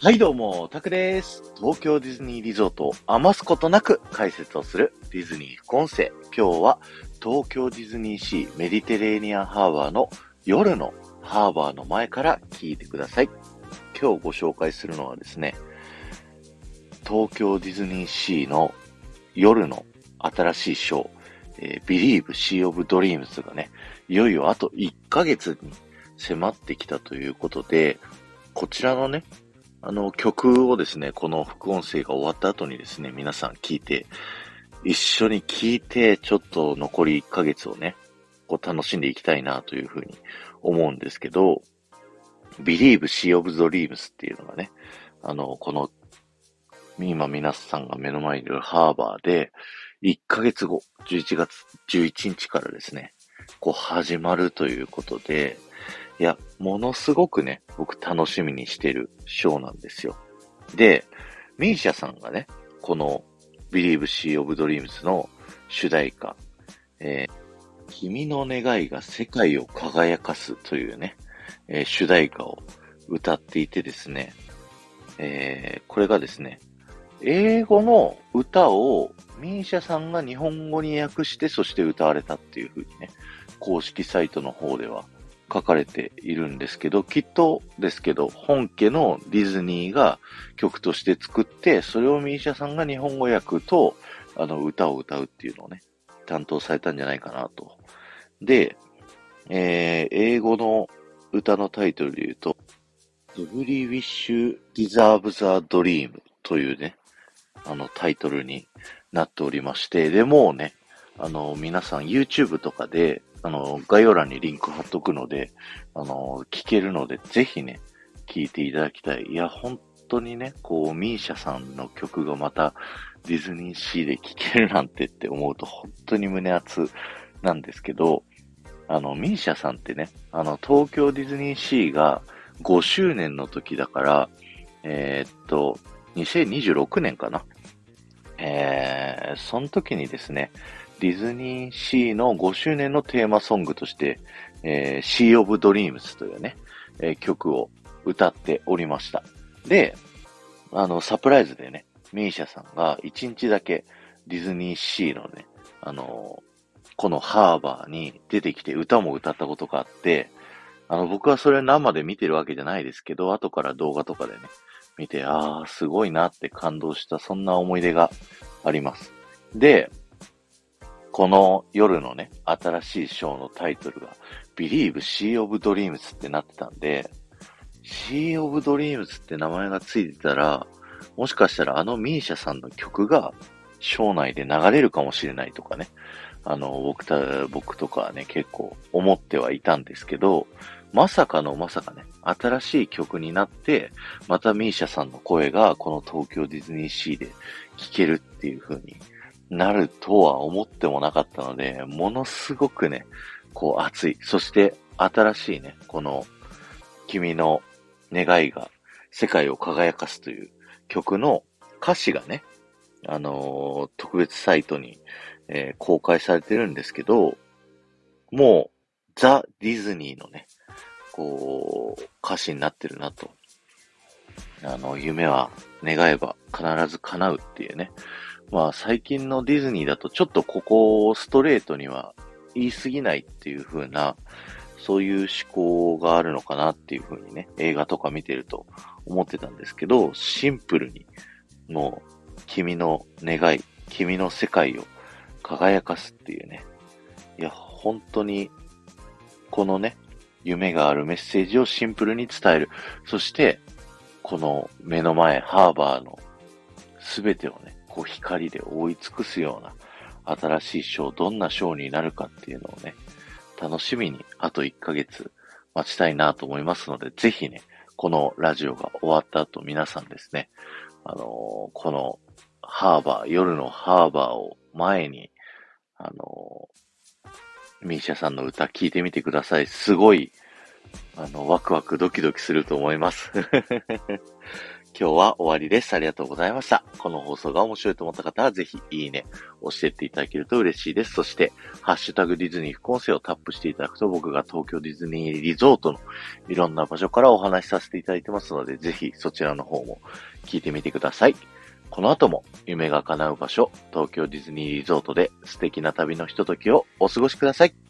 はいどうも、タクです。東京ディズニーリゾートを余すことなく解説をするディズニー副音声。今日は東京ディズニーシーメディテレーニアンハーバーの夜のハーバーの前から聞いてください。今日ご紹介するのはですね、東京ディズニーシーの夜の新しいショー、えー、Believe Sea of Dreams がね、いよいよあと1ヶ月に迫ってきたということで、こちらのね、あの、曲をですね、この副音声が終わった後にですね、皆さん聞いて、一緒に聞いて、ちょっと残り1ヶ月をね、こう楽しんでいきたいなというふうに思うんですけど、Believe Sea of Dreams っていうのがね、あの、この、今皆さんが目の前にいるハーバーで、1ヶ月後、11月11日からですね、こう始まるということで、いや、ものすごくね、僕楽しみにしてるショーなんですよ。で、ミーシャさんがね、この Believe Sea of Dreams の主題歌、えー、君の願いが世界を輝かすというね、えー、主題歌を歌っていてですね、えー、これがですね、英語の歌をミーシャさんが日本語に訳して、そして歌われたっていう風にね、公式サイトの方では書かれているんですけど、きっとですけど、本家のディズニーが曲として作って、それをミーシャさんが日本語訳と、あの、歌を歌うっていうのをね、担当されたんじゃないかなと。で、えー、英語の歌のタイトルで言うと、Every Wish Deserves a Dream というね、あのタイトルになっておりまして、で、もうね、あの、皆さん YouTube とかで、あの、概要欄にリンク貼っとくので、あの、聞けるので、ぜひね、聞いていただきたい。いや、本当にね、こう、ミーシャさんの曲がまたディズニーシーで聴けるなんてって思うと、本当に胸熱なんですけど、あの、ミーシャさんってね、あの、東京ディズニーシーが5周年の時だから、えー、っと、2026年かな。えー、その時にですね、ディズニーシーの5周年のテーマソングとして、えー、Sea of Dreams というね、えー、曲を歌っておりました。で、あの、サプライズでね、ミーシャさんが1日だけディズニーシーのね、あのこのハーバーに出てきて歌も歌ったことがあって、あの、僕はそれ生で見てるわけじゃないですけど、後から動画とかでね、見て、ああ、すごいなって感動した、そんな思い出があります。で、この夜のね、新しいショーのタイトルが、Believe Sea of Dreams ってなってたんで、Sea of Dreams って名前がついてたら、もしかしたらあのミーシャさんの曲が、ショー内で流れるかもしれないとかね。あの、僕た、僕とかね、結構思ってはいたんですけど、まさかのまさかね、新しい曲になって、またミーシャさんの声がこの東京ディズニーシーで聴けるっていう風になるとは思ってもなかったので、ものすごくね、こう熱い。そして新しいね、この君の願いが世界を輝かすという曲の歌詞がね、あのー、特別サイトに、えー、公開されてるんですけど、もう、ザ・ディズニーのね、こう、歌詞になってるなと。あの、夢は願えば必ず叶うっていうね。まあ最近のディズニーだとちょっとここをストレートには言い過ぎないっていう風な、そういう思考があるのかなっていう風にね、映画とか見てると思ってたんですけど、シンプルに、もう、君の願い、君の世界を輝かすっていうね。いや、本当に、このね、夢があるメッセージをシンプルに伝える。そして、この目の前、ハーバーのすべてをね、こう光で覆い尽くすような新しいショー、どんなショーになるかっていうのをね、楽しみにあと1ヶ月待ちたいなと思いますので、ぜひね、このラジオが終わった後皆さんですね、あのー、このハーバー、夜のハーバーを前に、あのー、ミーシャさんの歌聞いてみてください。すごい、あの、ワクワクドキドキすると思います。今日は終わりです。ありがとうございました。この放送が面白いと思った方は、ぜひ、いいね、押してっていただけると嬉しいです。そして、ハッシュタグディズニー副音声をタップしていただくと、僕が東京ディズニーリゾートのいろんな場所からお話しさせていただいてますので、ぜひそちらの方も聞いてみてください。この後も夢が叶う場所、東京ディズニーリゾートで素敵な旅のひとときをお過ごしください。